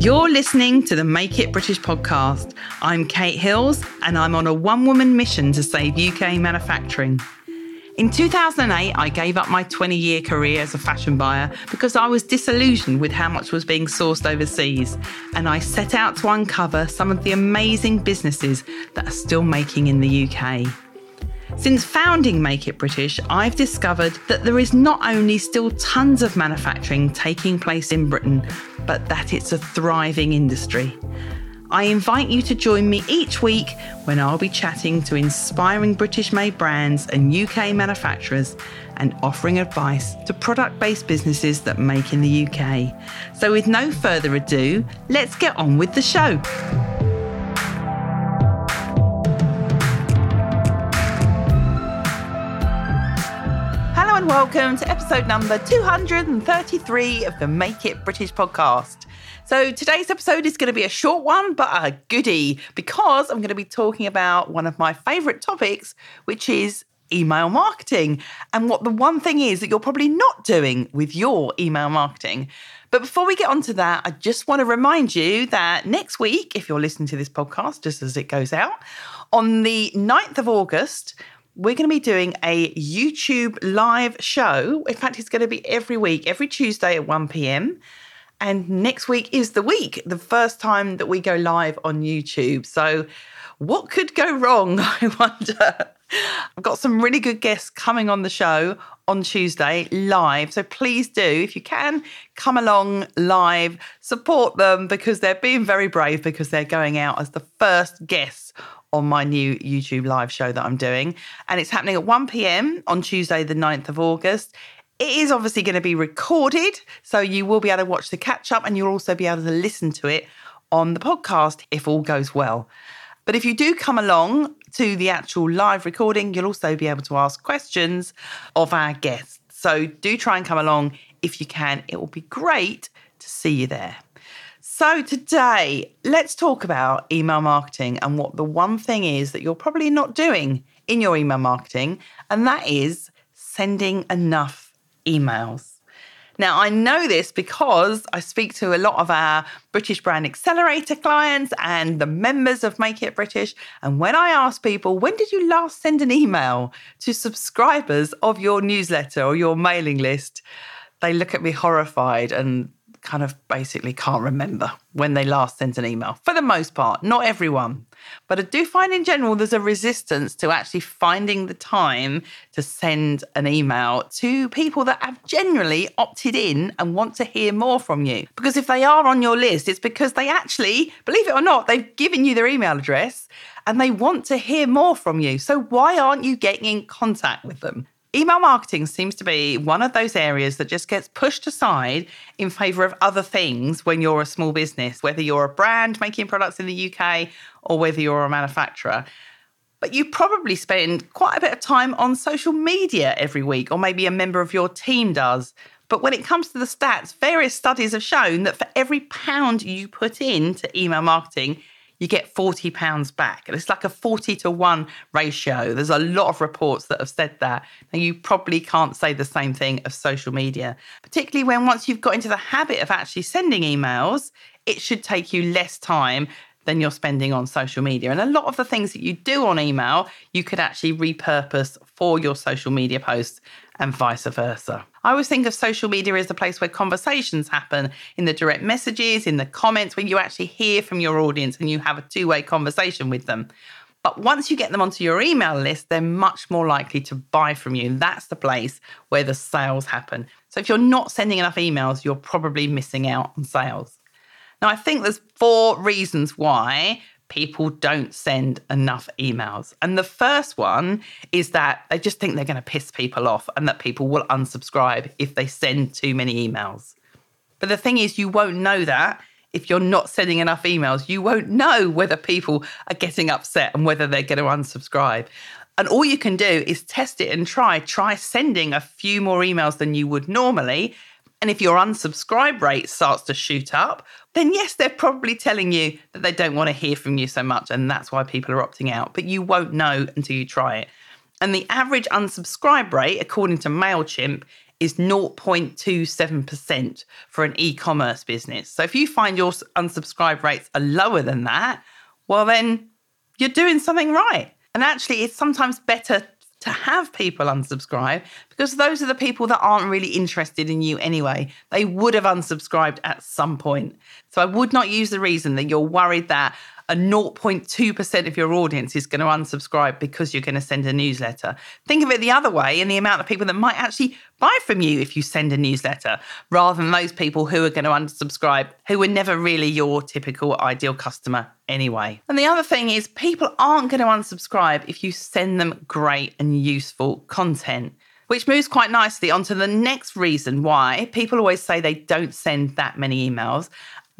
You're listening to the Make It British podcast. I'm Kate Hills, and I'm on a one woman mission to save UK manufacturing. In 2008, I gave up my 20 year career as a fashion buyer because I was disillusioned with how much was being sourced overseas, and I set out to uncover some of the amazing businesses that are still making in the UK. Since founding Make It British, I've discovered that there is not only still tons of manufacturing taking place in Britain, but that it's a thriving industry. I invite you to join me each week when I'll be chatting to inspiring British made brands and UK manufacturers and offering advice to product based businesses that make in the UK. So, with no further ado, let's get on with the show. And welcome to episode number 233 of the Make It British podcast. So today's episode is going to be a short one, but a goodie because I'm going to be talking about one of my favorite topics, which is email marketing and what the one thing is that you're probably not doing with your email marketing. But before we get onto that, I just want to remind you that next week, if you're listening to this podcast just as it goes out, on the 9th of August, we're going to be doing a YouTube live show. In fact, it's going to be every week, every Tuesday at 1 p.m. And next week is the week, the first time that we go live on YouTube. So, what could go wrong? I wonder. I've got some really good guests coming on the show on Tuesday live. So please do, if you can, come along live, support them because they're being very brave because they're going out as the first guests on my new YouTube live show that I'm doing. And it's happening at 1 p.m. on Tuesday, the 9th of August. It is obviously going to be recorded, so you will be able to watch the catch up and you'll also be able to listen to it on the podcast if all goes well. But if you do come along to the actual live recording, you'll also be able to ask questions of our guests. So do try and come along if you can. It will be great to see you there. So, today, let's talk about email marketing and what the one thing is that you're probably not doing in your email marketing, and that is sending enough emails. Now, I know this because I speak to a lot of our British Brand Accelerator clients and the members of Make It British. And when I ask people, when did you last send an email to subscribers of your newsletter or your mailing list? They look at me horrified and kind of basically can't remember when they last sent an email, for the most part, not everyone. But I do find in general there's a resistance to actually finding the time to send an email to people that have generally opted in and want to hear more from you. Because if they are on your list, it's because they actually, believe it or not, they've given you their email address and they want to hear more from you. So why aren't you getting in contact with them? Email marketing seems to be one of those areas that just gets pushed aside in favor of other things when you're a small business, whether you're a brand making products in the UK or whether you're a manufacturer. But you probably spend quite a bit of time on social media every week, or maybe a member of your team does. But when it comes to the stats, various studies have shown that for every pound you put into email marketing, you get £40 back. And it's like a 40 to 1 ratio. There's a lot of reports that have said that. Now, you probably can't say the same thing of social media, particularly when once you've got into the habit of actually sending emails, it should take you less time than you're spending on social media. And a lot of the things that you do on email, you could actually repurpose for your social media posts and vice versa. I always think of social media as the place where conversations happen in the direct messages, in the comments, where you actually hear from your audience and you have a two way conversation with them. But once you get them onto your email list, they're much more likely to buy from you. That's the place where the sales happen. So if you're not sending enough emails, you're probably missing out on sales. Now, I think there's four reasons why people don't send enough emails. And the first one is that they just think they're going to piss people off and that people will unsubscribe if they send too many emails. But the thing is, you won't know that if you're not sending enough emails. You won't know whether people are getting upset and whether they're going to unsubscribe. And all you can do is test it and try. Try sending a few more emails than you would normally and if your unsubscribe rate starts to shoot up, then yes, they're probably telling you that they don't want to hear from you so much. And that's why people are opting out. But you won't know until you try it. And the average unsubscribe rate, according to MailChimp, is 0.27% for an e commerce business. So if you find your unsubscribe rates are lower than that, well, then you're doing something right. And actually, it's sometimes better to have people unsubscribe because those are the people that aren't really interested in you anyway. They would have unsubscribed at some point. So I would not use the reason that you're worried that a 0.2% of your audience is going to unsubscribe because you're going to send a newsletter. Think of it the other way and the amount of people that might actually buy from you if you send a newsletter, rather than those people who are going to unsubscribe, who were never really your typical ideal customer anyway. And the other thing is, people aren't going to unsubscribe if you send them great and useful content. Which moves quite nicely onto the next reason why people always say they don't send that many emails.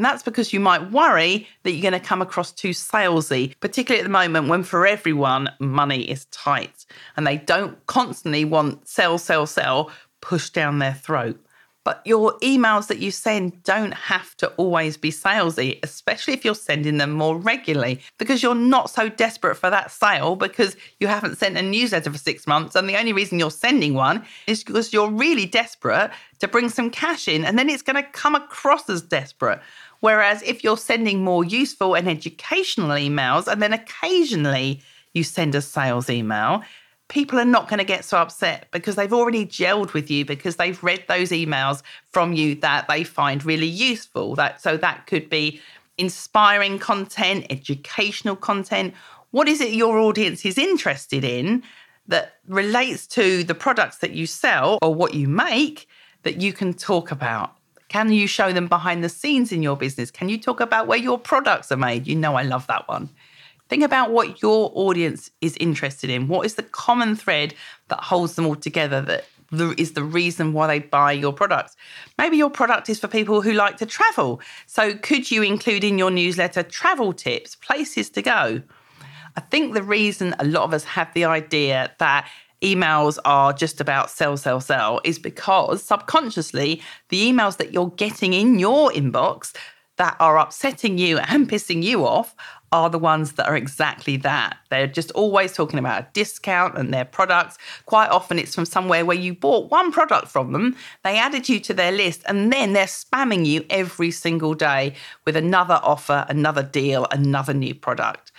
And that's because you might worry that you're going to come across too salesy, particularly at the moment when for everyone money is tight and they don't constantly want sell, sell, sell pushed down their throat. But your emails that you send don't have to always be salesy, especially if you're sending them more regularly, because you're not so desperate for that sale because you haven't sent a newsletter for six months. And the only reason you're sending one is because you're really desperate to bring some cash in. And then it's going to come across as desperate. Whereas if you're sending more useful and educational emails and then occasionally you send a sales email, people are not going to get so upset because they've already gelled with you because they've read those emails from you that they find really useful. That so that could be inspiring content, educational content. What is it your audience is interested in that relates to the products that you sell or what you make that you can talk about? Can you show them behind the scenes in your business? Can you talk about where your products are made? You know, I love that one. Think about what your audience is interested in. What is the common thread that holds them all together that is the reason why they buy your products. Maybe your product is for people who like to travel. So, could you include in your newsletter travel tips, places to go? I think the reason a lot of us have the idea that emails are just about sell, sell, sell is because subconsciously, the emails that you're getting in your inbox that are upsetting you and pissing you off are the ones that are exactly that. They're just always talking about a discount and their products. Quite often it's from somewhere where you bought one product from them, they added you to their list, and then they're spamming you every single day with another offer, another deal, another new product.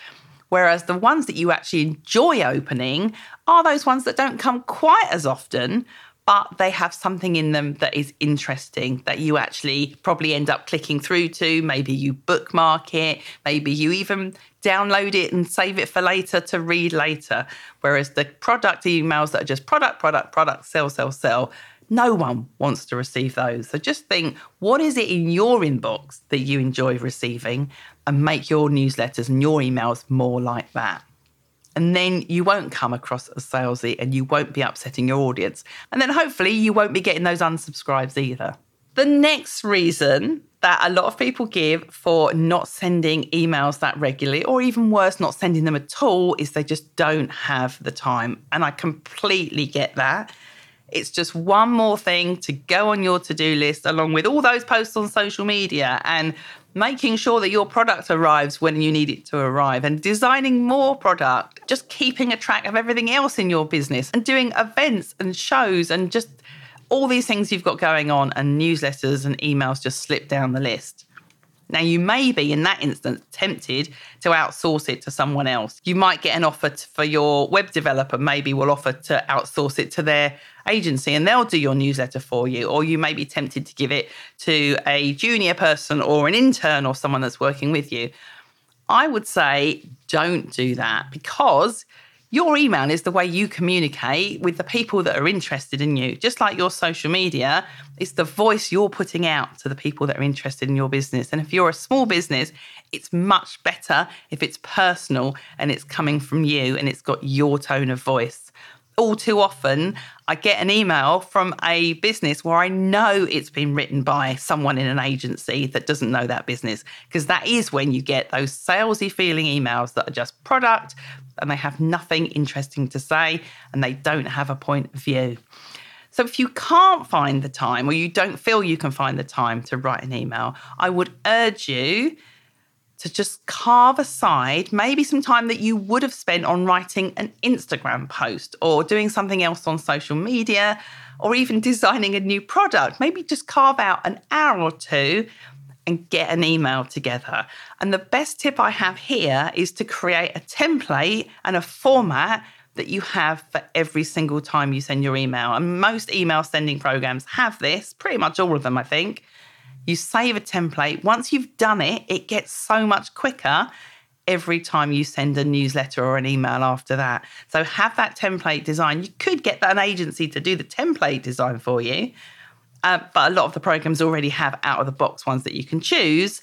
Whereas the ones that you actually enjoy opening are those ones that don't come quite as often, but they have something in them that is interesting that you actually probably end up clicking through to. Maybe you bookmark it, maybe you even download it and save it for later to read later. Whereas the product emails that are just product, product, product, sell, sell, sell, no one wants to receive those. So just think what is it in your inbox that you enjoy receiving and make your newsletters and your emails more like that. And then you won't come across as salesy and you won't be upsetting your audience. And then hopefully you won't be getting those unsubscribes either. The next reason that a lot of people give for not sending emails that regularly, or even worse, not sending them at all, is they just don't have the time. And I completely get that. It's just one more thing to go on your to do list, along with all those posts on social media and making sure that your product arrives when you need it to arrive and designing more product, just keeping a track of everything else in your business and doing events and shows and just all these things you've got going on and newsletters and emails just slip down the list. Now, you may be in that instance tempted to outsource it to someone else. You might get an offer for your web developer, maybe will offer to outsource it to their agency and they'll do your newsletter for you. Or you may be tempted to give it to a junior person or an intern or someone that's working with you. I would say don't do that because your email is the way you communicate with the people that are interested in you. Just like your social media, it's the voice you're putting out to the people that are interested in your business. And if you're a small business, it's much better if it's personal and it's coming from you and it's got your tone of voice all too often I get an email from a business where I know it's been written by someone in an agency that doesn't know that business. Because that is when you get those salesy feeling emails that are just product and they have nothing interesting to say and they don't have a point of view. So if you can't find the time or you don't feel you can find the time to write an email, I would urge you to just carve aside maybe some time that you would have spent on writing an Instagram post or doing something else on social media or even designing a new product. Maybe just carve out an hour or two and get an email together. And the best tip I have here is to create a template and a format that you have for every single time you send your email. And most email sending programs have this, pretty much all of them, I think. You save a template. Once you've done it, it gets so much quicker every time you send a newsletter or an email after that. So have that template design. You could get an agency to do the template design for you, uh, but a lot of the programs already have out of the box ones that you can choose.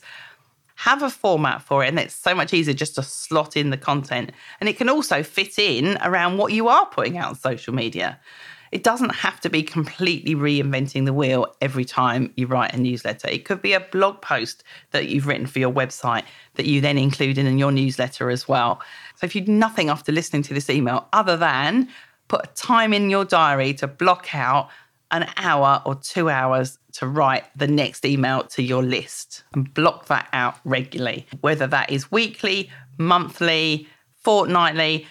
Have a format for it, and it's so much easier just to slot in the content. And it can also fit in around what you are putting out on social media. It doesn't have to be completely reinventing the wheel every time you write a newsletter. It could be a blog post that you've written for your website that you then include in your newsletter as well. So if you do nothing after listening to this email other than put a time in your diary to block out an hour or two hours to write the next email to your list and block that out regularly, whether that is weekly, monthly, fortnightly.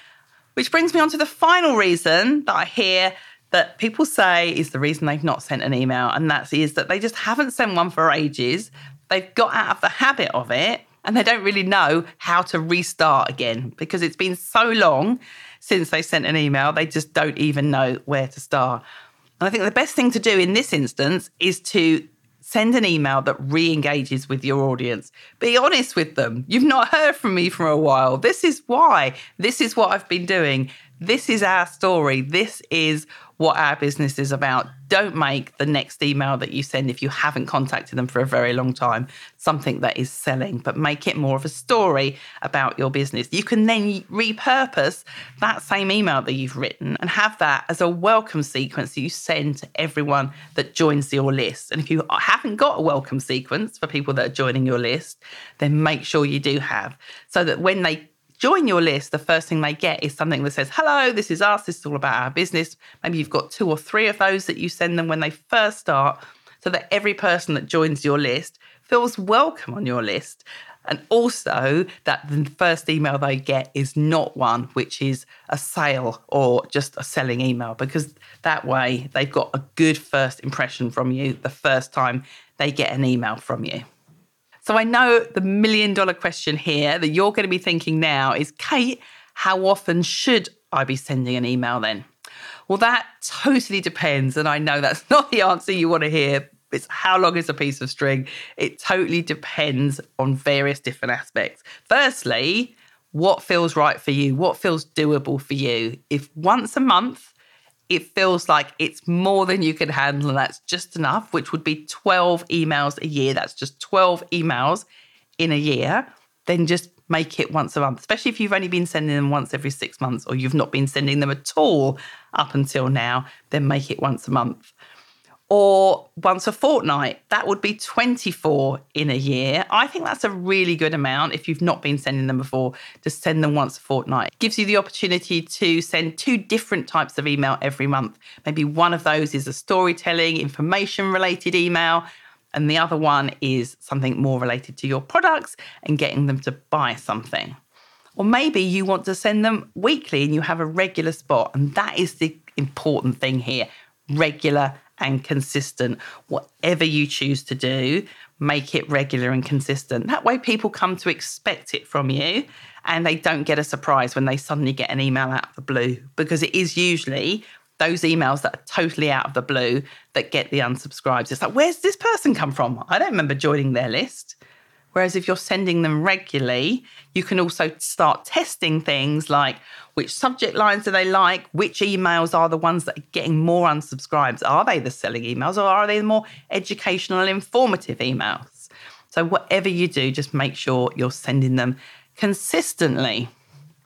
Which brings me on to the final reason that I hear that people say is the reason they've not sent an email, and that is that they just haven't sent one for ages. They've got out of the habit of it and they don't really know how to restart again because it's been so long since they sent an email, they just don't even know where to start. And I think the best thing to do in this instance is to send an email that re engages with your audience. Be honest with them. You've not heard from me for a while. This is why. This is what I've been doing. This is our story. This is what our business is about. Don't make the next email that you send if you haven't contacted them for a very long time something that is selling, but make it more of a story about your business. You can then repurpose that same email that you've written and have that as a welcome sequence that you send to everyone that joins your list. And if you haven't got a welcome sequence for people that are joining your list, then make sure you do have so that when they join your list, the first thing they get is something that says, Hello, this is us. This is all about our business. Maybe you've got two or three of those that you send them when they first start, so that every person that joins your list feels welcome on your list. And also that the first email they get is not one which is a sale or just a selling email, because that way they've got a good first impression from you the first time they get an email from you. So I know the million dollar question here that you're going to be thinking now is Kate, how often should I be sending an email then? Well, that totally depends. And I know that's not the answer you want to hear. It's how long is a piece of string? It totally depends on various different aspects. Firstly, what feels right for you? What feels doable for you? If once a month it feels like it's more than you can handle and that's just enough, which would be 12 emails a year. That's just 12 emails in a year. Then just make it once a month, especially if you've only been sending them once every six months or you've not been sending them at all up until now, then make it once a month or once a fortnight. That would be 24 in a year. I think that's a really good amount if you've not been sending them before, to send them once a fortnight. It gives you the opportunity to send two different types of email every month. Maybe one of those is a storytelling, information related email. And the other one is something more related to your products and getting them to buy something. Or maybe you want to send them weekly and you have a regular spot. And that is the important thing here regular and consistent. Whatever you choose to do, make it regular and consistent. That way, people come to expect it from you and they don't get a surprise when they suddenly get an email out of the blue because it is usually those emails that are totally out of the blue that get the unsubscribes. It's like, where's this person come from? I don't remember joining their list. Whereas if you're sending them regularly, you can also start testing things like which subject lines do they like, which emails are the ones that are getting more unsubscribes. Are they the selling emails or are they the more educational, informative emails? So, whatever you do, just make sure you're sending them consistently.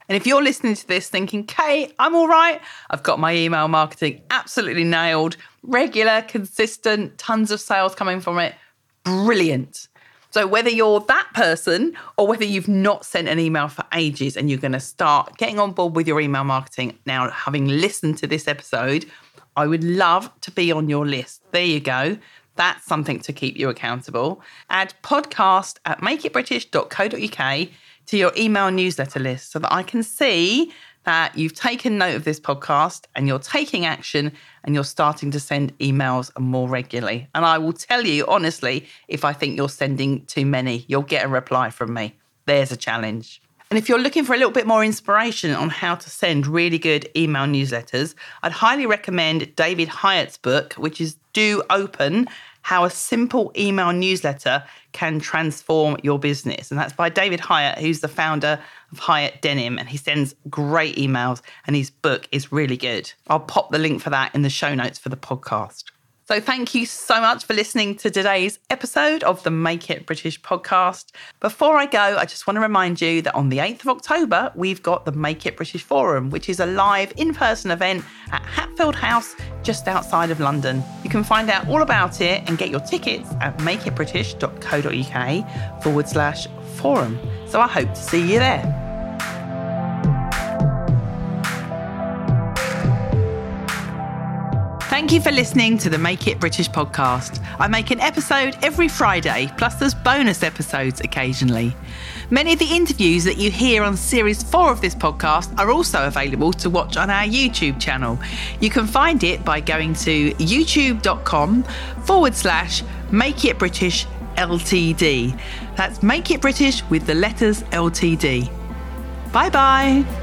And if you're listening to this thinking, Kate, I'm all right, I've got my email marketing absolutely nailed, regular, consistent, tons of sales coming from it, brilliant. So, whether you're that person or whether you've not sent an email for ages and you're going to start getting on board with your email marketing now, having listened to this episode, I would love to be on your list. There you go. That's something to keep you accountable. Add podcast at makeitbritish.co.uk to your email newsletter list so that I can see that you've taken note of this podcast and you're taking action and you're starting to send emails more regularly. And I will tell you honestly, if I think you're sending too many, you'll get a reply from me. There's a challenge. And if you're looking for a little bit more inspiration on how to send really good email newsletters, I'd highly recommend David Hieatt's book, which is Do Open How a Simple Email Newsletter Can Transform Your Business. And that's by David Hieatt, who's the founder of Hiut Denim. And he sends great emails, and his book is really good. I'll pop the link for that in the show notes for the podcast. So, thank you so much for listening to today's episode of the Make It British podcast. Before I go, I just want to remind you that on the 8th of October, we've got the Make It British Forum, which is a live in person event at Hatfield House just outside of London. You can find out all about it and get your tickets at makeitbritish.co.uk forward slash forum. So, I hope to see you there. Thank you for listening to the Make It British podcast. I make an episode every Friday, plus there's bonus episodes occasionally. Many of the interviews that you hear on series four of this podcast are also available to watch on our YouTube channel. You can find it by going to youtube.com forward slash Make It British LTD. That's Make It British with the letters LTD. Bye bye.